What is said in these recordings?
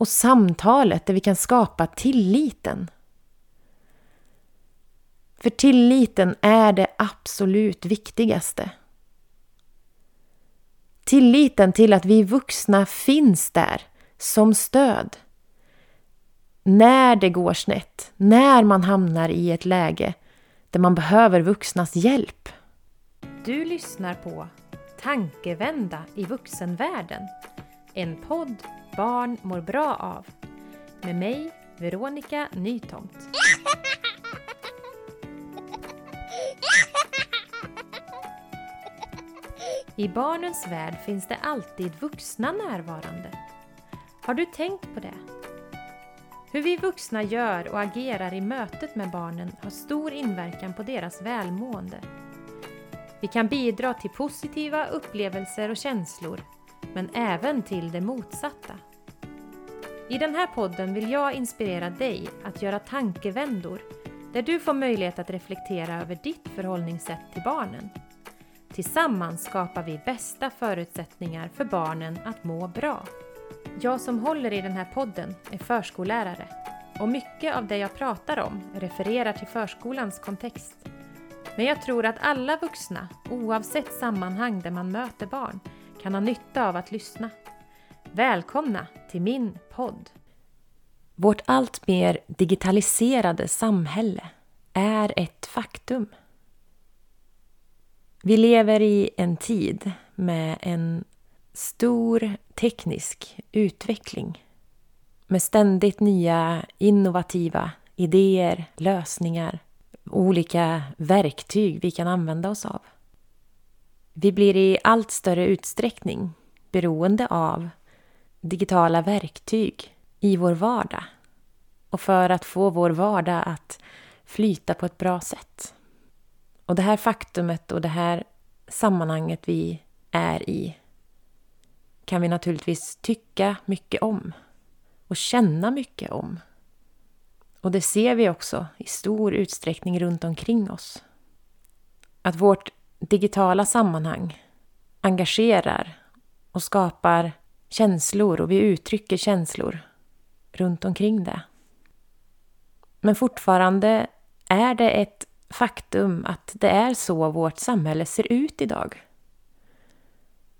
och samtalet där vi kan skapa tilliten. För tilliten är det absolut viktigaste. Tilliten till att vi vuxna finns där som stöd. När det går snett, när man hamnar i ett läge där man behöver vuxnas hjälp. Du lyssnar på Tankevända i vuxenvärlden. En podd barn mår bra av. Med mig, Veronica Nytomt. I barnens värld finns det alltid vuxna närvarande. Har du tänkt på det? Hur vi vuxna gör och agerar i mötet med barnen har stor inverkan på deras välmående. Vi kan bidra till positiva upplevelser och känslor, men även till det motsatta. I den här podden vill jag inspirera dig att göra tankevändor där du får möjlighet att reflektera över ditt förhållningssätt till barnen. Tillsammans skapar vi bästa förutsättningar för barnen att må bra. Jag som håller i den här podden är förskollärare och mycket av det jag pratar om refererar till förskolans kontext. Men jag tror att alla vuxna, oavsett sammanhang där man möter barn, kan ha nytta av att lyssna. Välkomna till min podd! Vårt allt mer digitaliserade samhälle är ett faktum. Vi lever i en tid med en stor teknisk utveckling med ständigt nya innovativa idéer, lösningar, olika verktyg vi kan använda oss av. Vi blir i allt större utsträckning beroende av digitala verktyg i vår vardag och för att få vår vardag att flyta på ett bra sätt. Och det här faktumet och det här sammanhanget vi är i kan vi naturligtvis tycka mycket om och känna mycket om. Och det ser vi också i stor utsträckning runt omkring oss. Att vårt digitala sammanhang engagerar och skapar känslor och vi uttrycker känslor runt omkring det. Men fortfarande är det ett faktum att det är så vårt samhälle ser ut idag.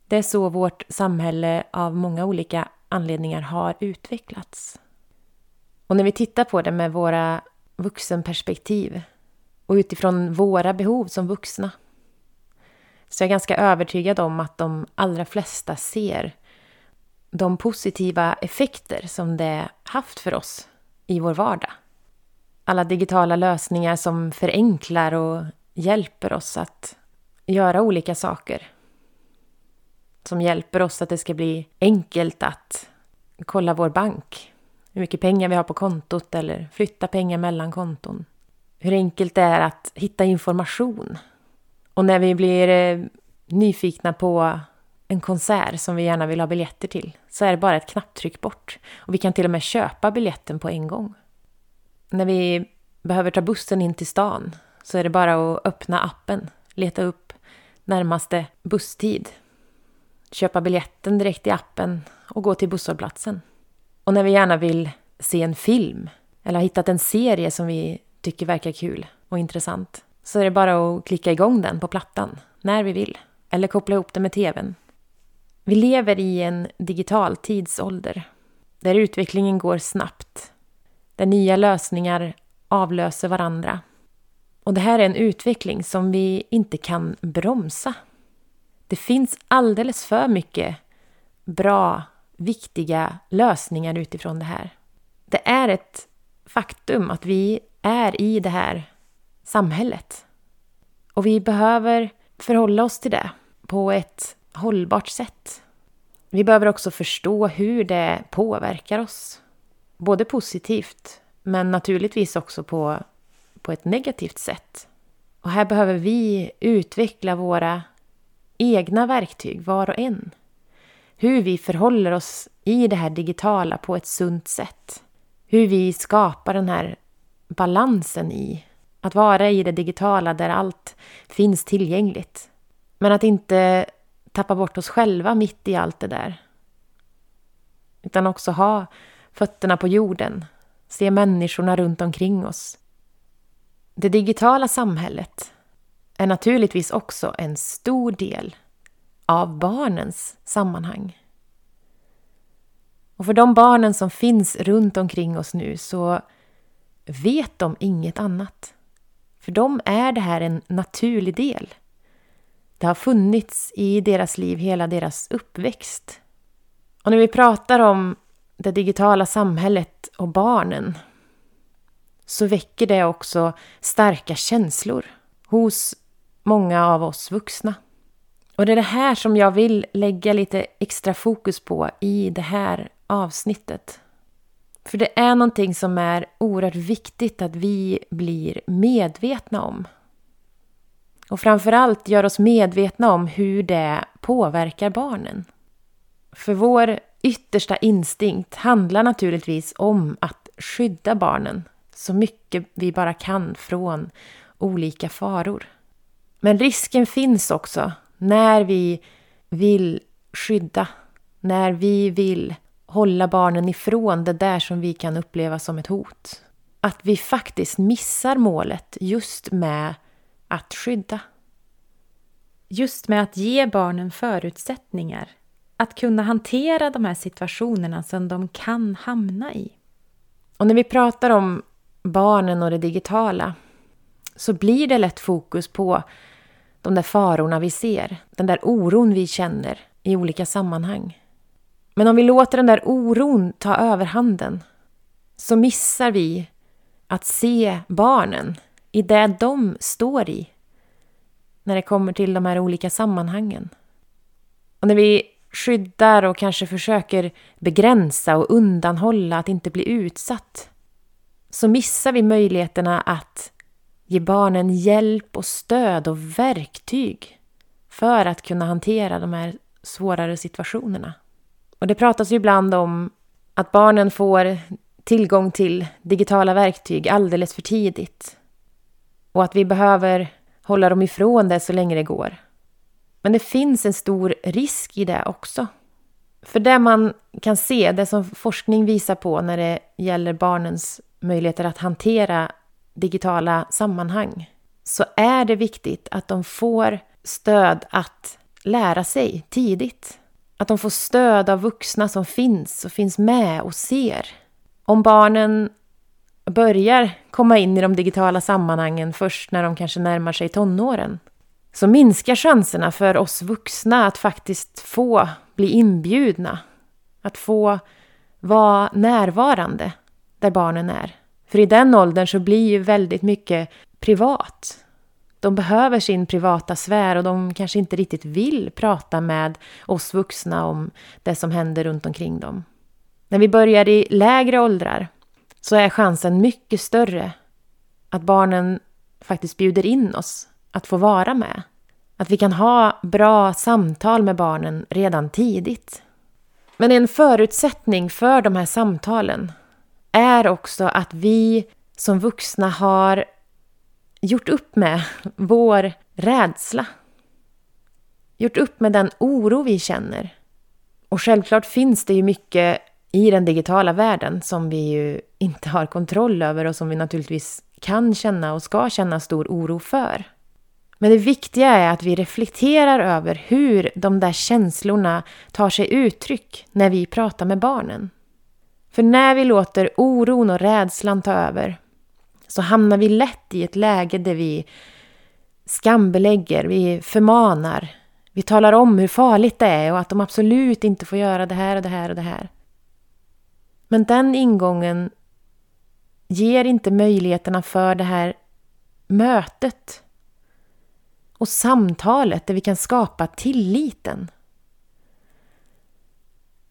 Det är så vårt samhälle av många olika anledningar har utvecklats. Och när vi tittar på det med våra vuxenperspektiv och utifrån våra behov som vuxna så jag är ganska övertygad om att de allra flesta ser de positiva effekter som det haft för oss i vår vardag. Alla digitala lösningar som förenklar och hjälper oss att göra olika saker. Som hjälper oss att det ska bli enkelt att kolla vår bank. Hur mycket pengar vi har på kontot eller flytta pengar mellan konton. Hur enkelt det är att hitta information. Och när vi blir eh, nyfikna på en konsert som vi gärna vill ha biljetter till så är det bara ett knapptryck bort. Och vi kan till och med köpa biljetten på en gång. När vi behöver ta bussen in till stan så är det bara att öppna appen, leta upp närmaste busstid, köpa biljetten direkt i appen och gå till busshållplatsen. Och när vi gärna vill se en film eller har hittat en serie som vi tycker verkar kul och intressant så är det bara att klicka igång den på plattan när vi vill eller koppla ihop den med tvn vi lever i en digital tidsålder där utvecklingen går snabbt, där nya lösningar avlöser varandra. Och det här är en utveckling som vi inte kan bromsa. Det finns alldeles för mycket bra, viktiga lösningar utifrån det här. Det är ett faktum att vi är i det här samhället. Och vi behöver förhålla oss till det på ett hållbart sätt. Vi behöver också förstå hur det påverkar oss. Både positivt, men naturligtvis också på, på ett negativt sätt. Och här behöver vi utveckla våra egna verktyg, var och en. Hur vi förhåller oss i det här digitala på ett sunt sätt. Hur vi skapar den här balansen i att vara i det digitala där allt finns tillgängligt. Men att inte tappa bort oss själva mitt i allt det där. Utan också ha fötterna på jorden, se människorna runt omkring oss. Det digitala samhället är naturligtvis också en stor del av barnens sammanhang. Och för de barnen som finns runt omkring oss nu så vet de inget annat. För dem är det här en naturlig del. Det har funnits i deras liv hela deras uppväxt. Och när vi pratar om det digitala samhället och barnen så väcker det också starka känslor hos många av oss vuxna. Och det är det här som jag vill lägga lite extra fokus på i det här avsnittet. För det är någonting som är oerhört viktigt att vi blir medvetna om. Och framförallt gör oss medvetna om hur det påverkar barnen. För vår yttersta instinkt handlar naturligtvis om att skydda barnen så mycket vi bara kan från olika faror. Men risken finns också när vi vill skydda, när vi vill hålla barnen ifrån det där som vi kan uppleva som ett hot. Att vi faktiskt missar målet just med att skydda. Just med att ge barnen förutsättningar att kunna hantera de här situationerna som de kan hamna i. Och när vi pratar om barnen och det digitala så blir det lätt fokus på de där farorna vi ser, den där oron vi känner i olika sammanhang. Men om vi låter den där oron ta överhanden så missar vi att se barnen i det de står i när det kommer till de här olika sammanhangen. Och när vi skyddar och kanske försöker begränsa och undanhålla att inte bli utsatt så missar vi möjligheterna att ge barnen hjälp och stöd och verktyg för att kunna hantera de här svårare situationerna. Och det pratas ju ibland om att barnen får tillgång till digitala verktyg alldeles för tidigt. Och att vi behöver hålla dem ifrån det så länge det går. Men det finns en stor risk i det också. För det man kan se, det som forskning visar på när det gäller barnens möjligheter att hantera digitala sammanhang, så är det viktigt att de får stöd att lära sig tidigt. Att de får stöd av vuxna som finns och finns med och ser. Om barnen börjar komma in i de digitala sammanhangen först när de kanske närmar sig tonåren så minskar chanserna för oss vuxna att faktiskt få bli inbjudna. Att få vara närvarande där barnen är. För i den åldern så blir ju väldigt mycket privat. De behöver sin privata sfär och de kanske inte riktigt vill prata med oss vuxna om det som händer runt omkring dem. När vi börjar i lägre åldrar så är chansen mycket större att barnen faktiskt bjuder in oss att få vara med. Att vi kan ha bra samtal med barnen redan tidigt. Men en förutsättning för de här samtalen är också att vi som vuxna har gjort upp med vår rädsla. Gjort upp med den oro vi känner. Och självklart finns det ju mycket i den digitala världen som vi ju inte har kontroll över och som vi naturligtvis kan känna och ska känna stor oro för. Men det viktiga är att vi reflekterar över hur de där känslorna tar sig uttryck när vi pratar med barnen. För när vi låter oron och rädslan ta över så hamnar vi lätt i ett läge där vi skambelägger, vi förmanar, vi talar om hur farligt det är och att de absolut inte får göra det här och det här och det här. Men den ingången ger inte möjligheterna för det här mötet och samtalet där vi kan skapa tilliten.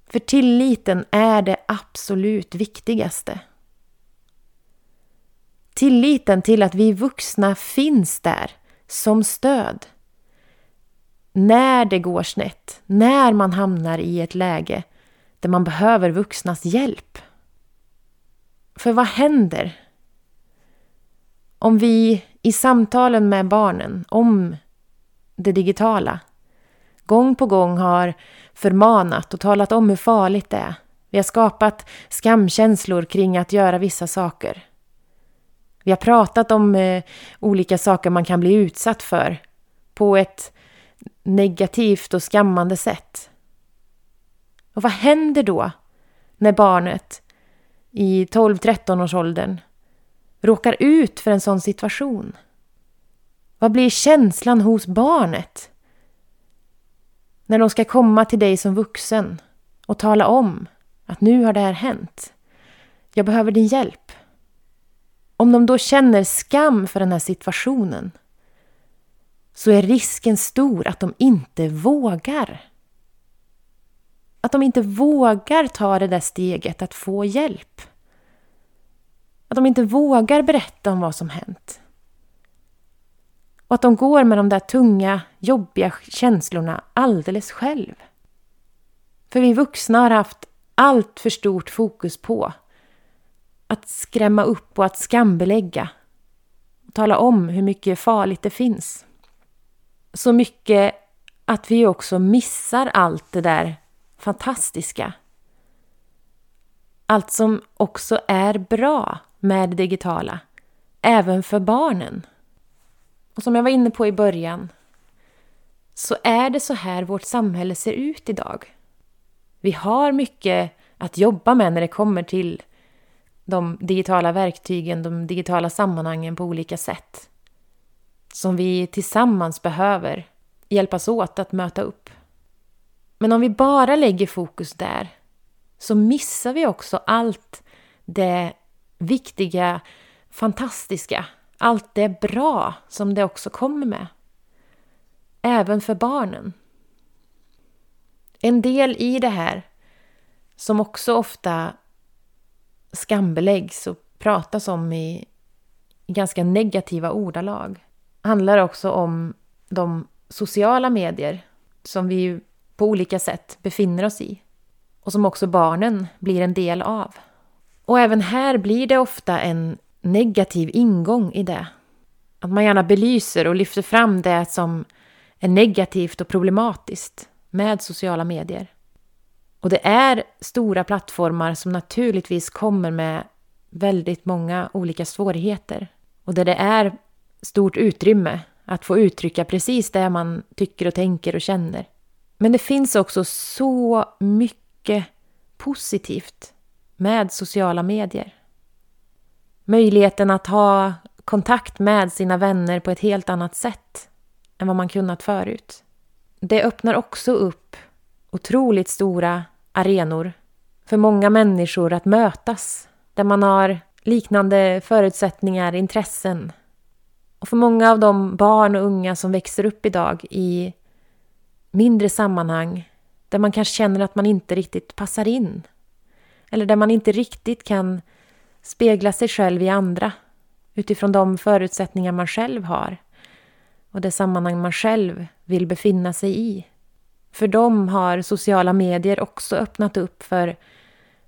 För tilliten är det absolut viktigaste. Tilliten till att vi vuxna finns där som stöd. När det går snett, när man hamnar i ett läge där man behöver vuxnas hjälp. För vad händer om vi i samtalen med barnen om det digitala gång på gång har förmanat och talat om hur farligt det är Vi har skapat skamkänslor kring att göra vissa saker. Vi har pratat om eh, olika saker man kan bli utsatt för på ett negativt och skammande sätt. Och vad händer då när barnet i 12-13 års åldern råkar ut för en sån situation? Vad blir känslan hos barnet? När de ska komma till dig som vuxen och tala om att nu har det här hänt. Jag behöver din hjälp. Om de då känner skam för den här situationen så är risken stor att de inte vågar. Att de inte vågar ta det där steget att få hjälp. Att de inte vågar berätta om vad som hänt. Och att de går med de där tunga, jobbiga känslorna alldeles själv. För vi vuxna har haft allt för stort fokus på att skrämma upp och att skambelägga. Och tala om hur mycket farligt det finns. Så mycket att vi också missar allt det där fantastiska. Allt som också är bra med det digitala, även för barnen. Och som jag var inne på i början så är det så här vårt samhälle ser ut idag. Vi har mycket att jobba med när det kommer till de digitala verktygen, de digitala sammanhangen på olika sätt. Som vi tillsammans behöver hjälpas åt att möta upp. Men om vi bara lägger fokus där så missar vi också allt det viktiga, fantastiska, allt det bra som det också kommer med. Även för barnen. En del i det här som också ofta skambeläggs och pratas om i ganska negativa ordalag handlar också om de sociala medier som vi på olika sätt befinner oss i och som också barnen blir en del av. Och även här blir det ofta en negativ ingång i det. Att man gärna belyser och lyfter fram det som är negativt och problematiskt med sociala medier. Och det är stora plattformar som naturligtvis kommer med väldigt många olika svårigheter. Och där det är stort utrymme att få uttrycka precis det man tycker och tänker och känner. Men det finns också så mycket positivt med sociala medier. Möjligheten att ha kontakt med sina vänner på ett helt annat sätt än vad man kunnat förut. Det öppnar också upp otroligt stora arenor för många människor att mötas där man har liknande förutsättningar, intressen. Och för många av de barn och unga som växer upp idag i mindre sammanhang där man kanske känner att man inte riktigt passar in. Eller där man inte riktigt kan spegla sig själv i andra utifrån de förutsättningar man själv har och det sammanhang man själv vill befinna sig i. För dem har sociala medier också öppnat upp för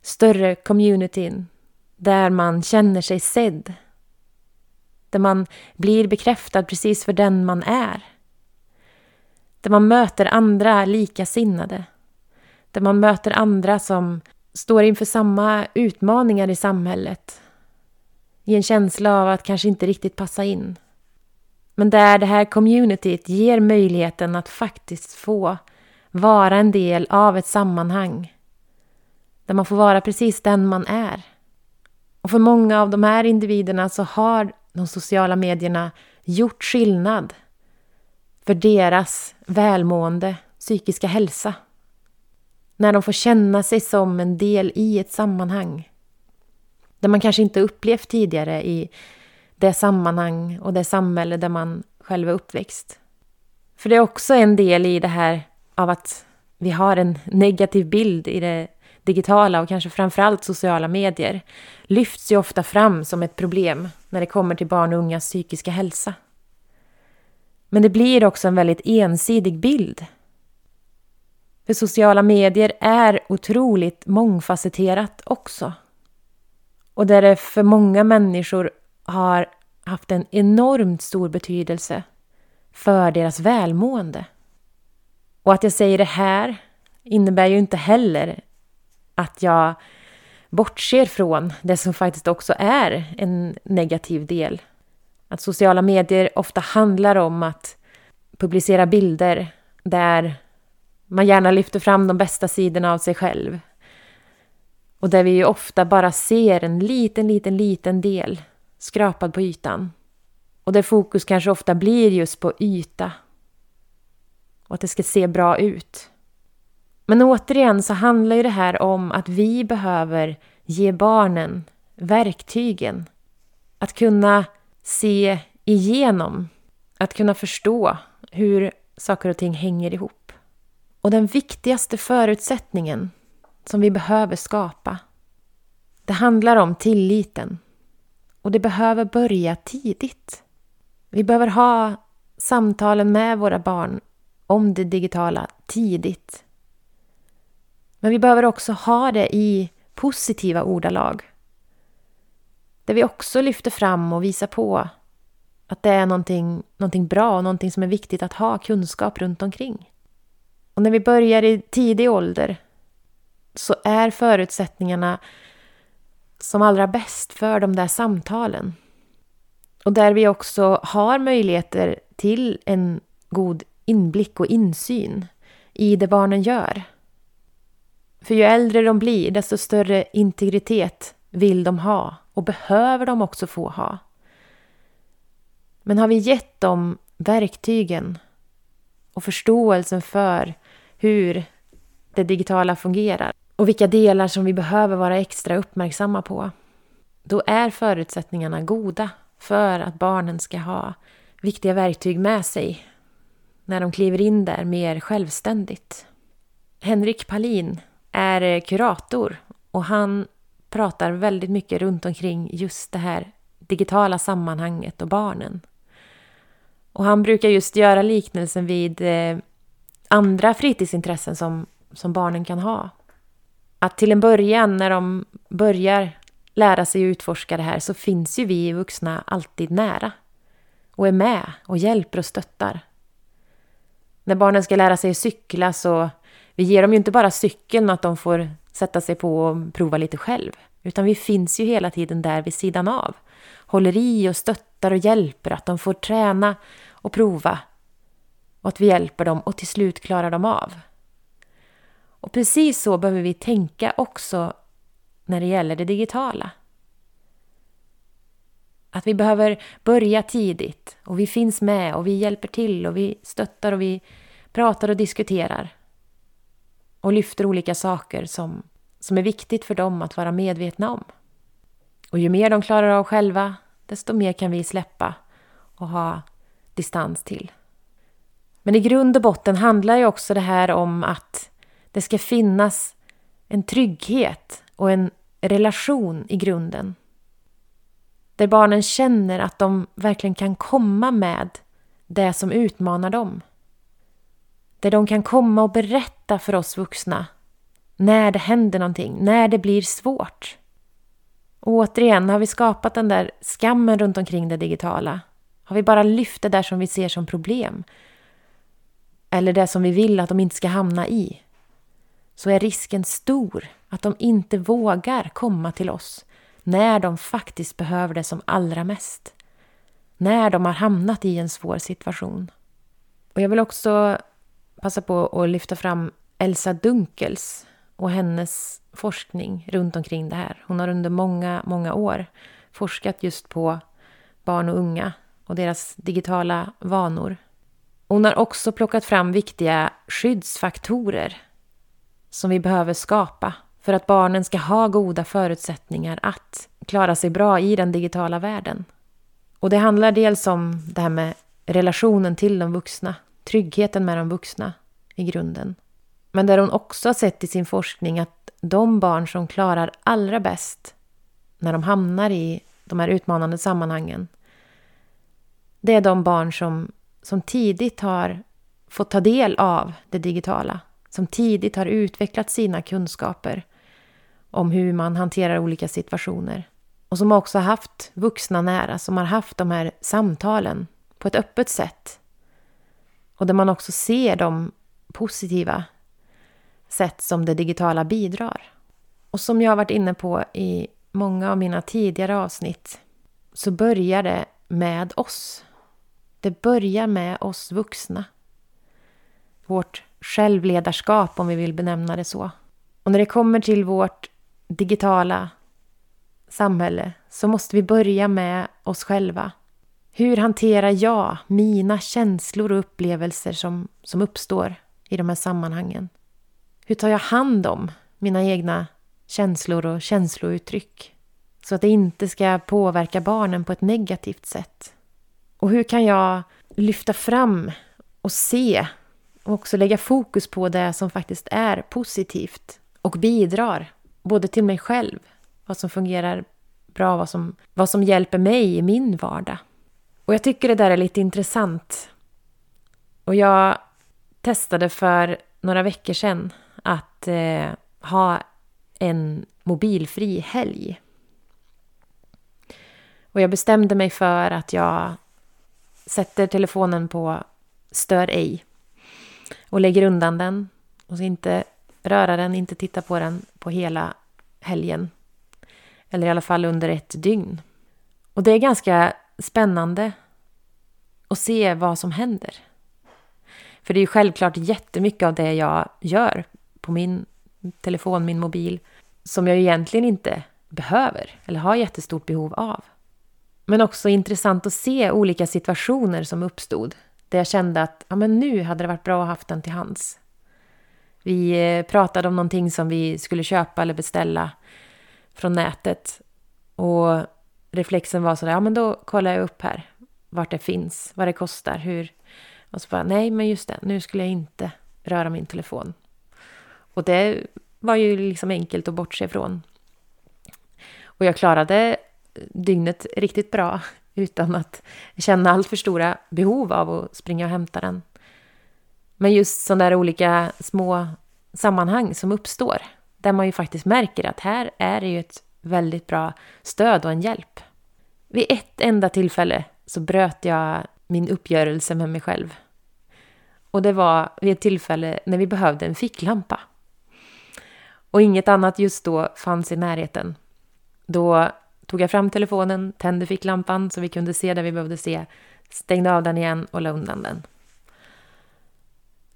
större communityn där man känner sig sedd. Där man blir bekräftad precis för den man är. Där man möter andra likasinnade. Där man möter andra som står inför samma utmaningar i samhället. I en känsla av att kanske inte riktigt passa in. Men där det här communityt ger möjligheten att faktiskt få vara en del av ett sammanhang. Där man får vara precis den man är. Och för många av de här individerna så har de sociala medierna gjort skillnad för deras välmående, psykiska hälsa. När de får känna sig som en del i ett sammanhang. Där man kanske inte upplevt tidigare i det sammanhang och det samhälle där man själv är uppväxt. För det är också en del i det här av att vi har en negativ bild i det digitala och kanske framförallt sociala medier lyfts ju ofta fram som ett problem när det kommer till barn och ungas psykiska hälsa. Men det blir också en väldigt ensidig bild. För sociala medier är otroligt mångfacetterat också. Och där det för många människor har haft en enormt stor betydelse för deras välmående. Och att jag säger det här innebär ju inte heller att jag bortser från det som faktiskt också är en negativ del. Att sociala medier ofta handlar om att publicera bilder där man gärna lyfter fram de bästa sidorna av sig själv. Och där vi ju ofta bara ser en liten, liten, liten del skrapad på ytan. Och där fokus kanske ofta blir just på yta. Och att det ska se bra ut. Men återigen så handlar ju det här om att vi behöver ge barnen verktygen. Att kunna se igenom. Att kunna förstå hur saker och ting hänger ihop. Och den viktigaste förutsättningen som vi behöver skapa, det handlar om tilliten. Och det behöver börja tidigt. Vi behöver ha samtalen med våra barn om det digitala tidigt. Men vi behöver också ha det i positiva ordalag. Där vi också lyfter fram och visar på att det är någonting, någonting bra och någonting som är viktigt att ha kunskap runt omkring. Och när vi börjar i tidig ålder så är förutsättningarna som allra bäst för de där samtalen. Och där vi också har möjligheter till en god inblick och insyn i det barnen gör. För ju äldre de blir, desto större integritet vill de ha och behöver de också få ha. Men har vi gett dem verktygen och förståelsen för hur det digitala fungerar och vilka delar som vi behöver vara extra uppmärksamma på, då är förutsättningarna goda för att barnen ska ha viktiga verktyg med sig när de kliver in där mer självständigt. Henrik Palin är eh, kurator och han pratar väldigt mycket runt omkring just det här digitala sammanhanget och barnen. Och han brukar just göra liknelsen vid eh, andra fritidsintressen som, som barnen kan ha. Att till en början när de börjar lära sig att utforska det här så finns ju vi vuxna alltid nära och är med och hjälper och stöttar. När barnen ska lära sig cykla så vi ger dem ju inte bara cykeln att de får sätta sig på och prova lite själv. Utan vi finns ju hela tiden där vid sidan av. Håller i och stöttar och hjälper att de får träna och prova. Och att vi hjälper dem och till slut klarar de av. Och precis så behöver vi tänka också när det gäller det digitala. Att vi behöver börja tidigt och vi finns med och vi hjälper till och vi stöttar och vi pratar och diskuterar. Och lyfter olika saker som, som är viktigt för dem att vara medvetna om. Och ju mer de klarar av själva, desto mer kan vi släppa och ha distans till. Men i grund och botten handlar ju också det här om att det ska finnas en trygghet och en relation i grunden. Där barnen känner att de verkligen kan komma med det som utmanar dem. Där de kan komma och berätta för oss vuxna när det händer någonting, när det blir svårt. Och återigen, har vi skapat den där skammen runt omkring det digitala? Har vi bara lyft det där som vi ser som problem? Eller det som vi vill att de inte ska hamna i? Så är risken stor att de inte vågar komma till oss när de faktiskt behöver det som allra mest. När de har hamnat i en svår situation. Och jag vill också passa på att lyfta fram Elsa Dunkels och hennes forskning runt omkring det här. Hon har under många, många år forskat just på barn och unga och deras digitala vanor. Hon har också plockat fram viktiga skyddsfaktorer som vi behöver skapa för att barnen ska ha goda förutsättningar att klara sig bra i den digitala världen. Och det handlar dels om det här med relationen till de vuxna, tryggheten med de vuxna i grunden. Men där hon också har sett i sin forskning att de barn som klarar allra bäst när de hamnar i de här utmanande sammanhangen, det är de barn som, som tidigt har fått ta del av det digitala, som tidigt har utvecklat sina kunskaper om hur man hanterar olika situationer. Och som också har haft vuxna nära, som har haft de här samtalen på ett öppet sätt. Och där man också ser de positiva sätt som det digitala bidrar. Och som jag har varit inne på i många av mina tidigare avsnitt så börjar det med oss. Det börjar med oss vuxna. Vårt självledarskap, om vi vill benämna det så. Och när det kommer till vårt digitala samhälle så måste vi börja med oss själva. Hur hanterar jag mina känslor och upplevelser som, som uppstår i de här sammanhangen? Hur tar jag hand om mina egna känslor och känslouttryck? Så att det inte ska påverka barnen på ett negativt sätt. Och hur kan jag lyfta fram och se och också lägga fokus på det som faktiskt är positivt och bidrar både till mig själv, vad som fungerar bra, vad som, vad som hjälper mig i min vardag. Och jag tycker det där är lite intressant. Och jag testade för några veckor sedan att eh, ha en mobilfri helg. Och jag bestämde mig för att jag sätter telefonen på stör ej och lägger undan den och så inte röra den, inte titta på den på hela helgen. Eller i alla fall under ett dygn. Och det är ganska spännande att se vad som händer. För det är ju självklart jättemycket av det jag gör på min telefon, min mobil, som jag egentligen inte behöver eller har jättestort behov av. Men också intressant att se olika situationer som uppstod där jag kände att ja, men nu hade det varit bra att ha haft den till hands. Vi eh, pratade om någonting som vi skulle köpa eller beställa från nätet. Och reflexen var sådär, ja men då kollar jag upp här vart det finns, vad det kostar, hur... Och så bara, nej men just det, nu skulle jag inte röra min telefon. Och det var ju liksom enkelt att bortse ifrån. Och jag klarade dygnet riktigt bra utan att känna allt för stora behov av att springa och hämta den. Men just sådana där olika små sammanhang som uppstår där man ju faktiskt märker att här är det ju ett väldigt bra stöd och en hjälp. Vid ett enda tillfälle så bröt jag min uppgörelse med mig själv. Och det var vid ett tillfälle när vi behövde en ficklampa. Och inget annat just då fanns i närheten. Då tog jag fram telefonen, tände ficklampan så vi kunde se där vi behövde se, stängde av den igen och la undan den.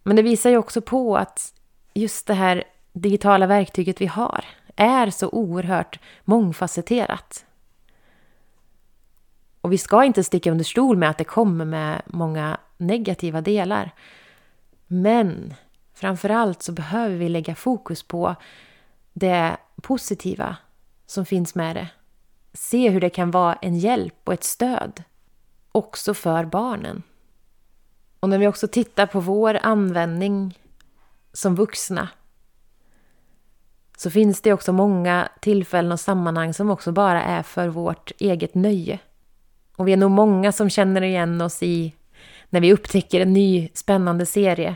Men det visar ju också på att just det här digitala verktyget vi har är så oerhört mångfacetterat. Och vi ska inte sticka under stol med att det kommer med många negativa delar. Men framförallt så behöver vi lägga fokus på det positiva som finns med det. Se hur det kan vara en hjälp och ett stöd också för barnen. Och när vi också tittar på vår användning som vuxna så finns det också många tillfällen och sammanhang som också bara är för vårt eget nöje. Och vi är nog många som känner igen oss i när vi upptäcker en ny spännande serie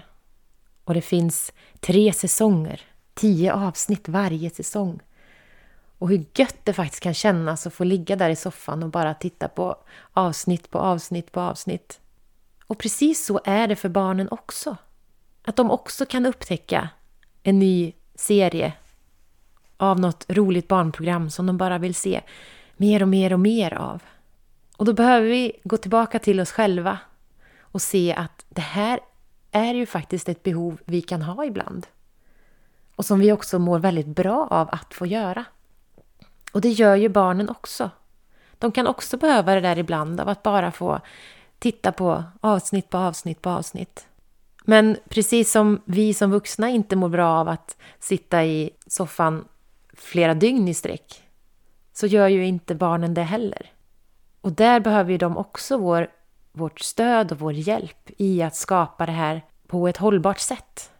och det finns tre säsonger, tio avsnitt varje säsong. Och hur gött det faktiskt kan kännas att få ligga där i soffan och bara titta på avsnitt på avsnitt på avsnitt. Och precis så är det för barnen också. Att de också kan upptäcka en ny serie av något roligt barnprogram som de bara vill se mer och mer och mer av. Och då behöver vi gå tillbaka till oss själva och se att det här är ju faktiskt ett behov vi kan ha ibland. Och som vi också mår väldigt bra av att få göra. Och det gör ju barnen också. De kan också behöva det där ibland av att bara få titta på avsnitt på avsnitt på avsnitt. Men precis som vi som vuxna inte mår bra av att sitta i soffan flera dygn i sträck så gör ju inte barnen det heller. Och där behöver ju de också vår, vårt stöd och vår hjälp i att skapa det här på ett hållbart sätt.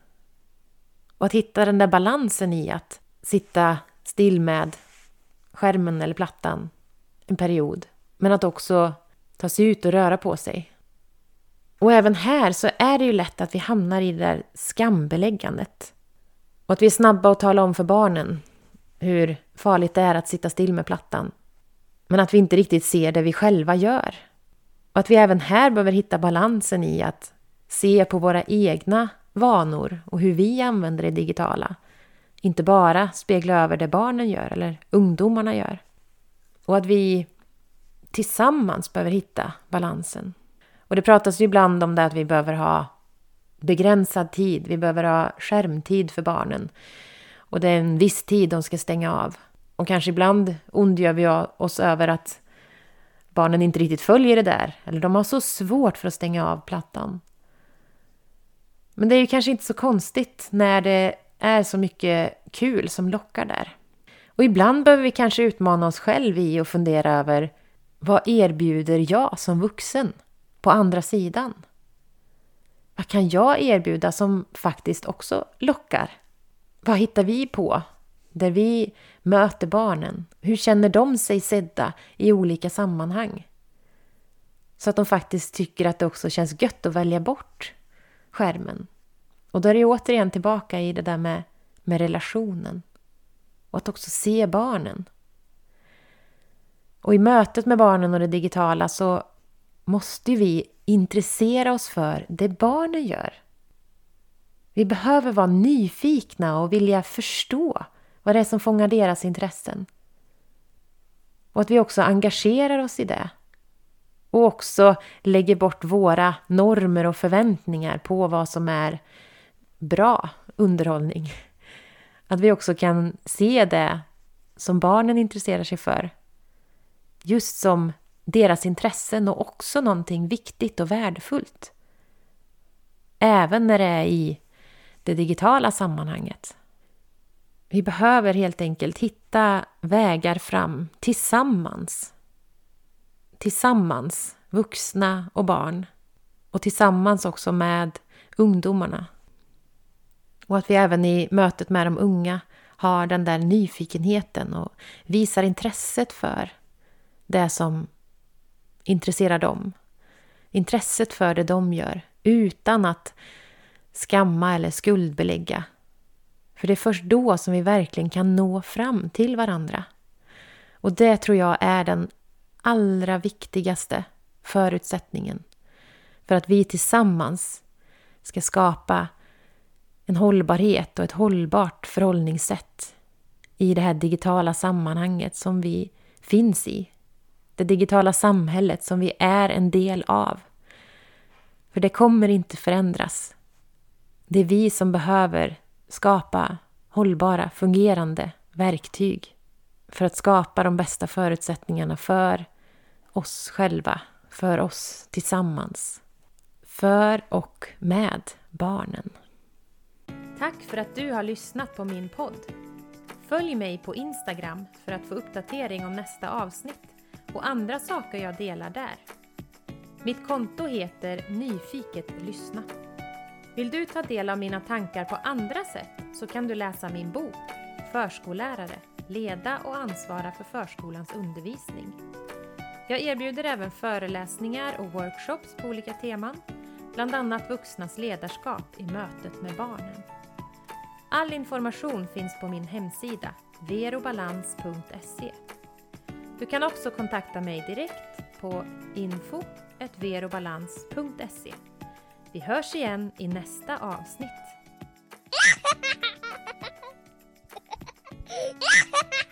Och att hitta den där balansen i att sitta still med skärmen eller plattan en period. Men att också ta sig ut och röra på sig. Och även här så är det ju lätt att vi hamnar i det där skambeläggandet. Och att vi är snabba att tala om för barnen hur farligt det är att sitta still med plattan. Men att vi inte riktigt ser det vi själva gör. Och att vi även här behöver hitta balansen i att se på våra egna vanor och hur vi använder det digitala inte bara spegla över det barnen gör eller ungdomarna gör. Och att vi tillsammans behöver hitta balansen. Och det pratas ju ibland om det att vi behöver ha begränsad tid, vi behöver ha skärmtid för barnen. Och det är en viss tid de ska stänga av. Och kanske ibland ondgör vi oss över att barnen inte riktigt följer det där. Eller de har så svårt för att stänga av plattan. Men det är ju kanske inte så konstigt när det är så mycket kul som lockar där. Och ibland behöver vi kanske utmana oss själva i och fundera över vad erbjuder jag som vuxen på andra sidan? Vad kan jag erbjuda som faktiskt också lockar? Vad hittar vi på där vi möter barnen? Hur känner de sig sedda i olika sammanhang? Så att de faktiskt tycker att det också känns gött att välja bort skärmen. Och då är det återigen tillbaka i det där med, med relationen. Och att också se barnen. Och i mötet med barnen och det digitala så måste vi intressera oss för det barnen gör. Vi behöver vara nyfikna och vilja förstå vad det är som fångar deras intressen. Och att vi också engagerar oss i det. Och också lägger bort våra normer och förväntningar på vad som är bra underhållning. Att vi också kan se det som barnen intresserar sig för. Just som deras intressen och också någonting viktigt och värdefullt. Även när det är i det digitala sammanhanget. Vi behöver helt enkelt hitta vägar fram tillsammans. Tillsammans, vuxna och barn. Och tillsammans också med ungdomarna. Och att vi även i mötet med de unga har den där nyfikenheten och visar intresset för det som intresserar dem. Intresset för det de gör utan att skamma eller skuldbelägga. För det är först då som vi verkligen kan nå fram till varandra. Och det tror jag är den allra viktigaste förutsättningen för att vi tillsammans ska skapa en hållbarhet och ett hållbart förhållningssätt i det här digitala sammanhanget som vi finns i. Det digitala samhället som vi är en del av. För det kommer inte förändras. Det är vi som behöver skapa hållbara, fungerande verktyg för att skapa de bästa förutsättningarna för oss själva, för oss tillsammans, för och med barnen. Tack för att du har lyssnat på min podd. Följ mig på Instagram för att få uppdatering om nästa avsnitt och andra saker jag delar där. Mitt konto heter Nyfiket lyssna. Vill du ta del av mina tankar på andra sätt så kan du läsa min bok Förskollärare, leda och ansvara för förskolans undervisning. Jag erbjuder även föreläsningar och workshops på olika teman, bland annat vuxnas ledarskap i mötet med barnen. All information finns på min hemsida verobalans.se. Du kan också kontakta mig direkt på info.verobalans.se. Vi hörs igen i nästa avsnitt.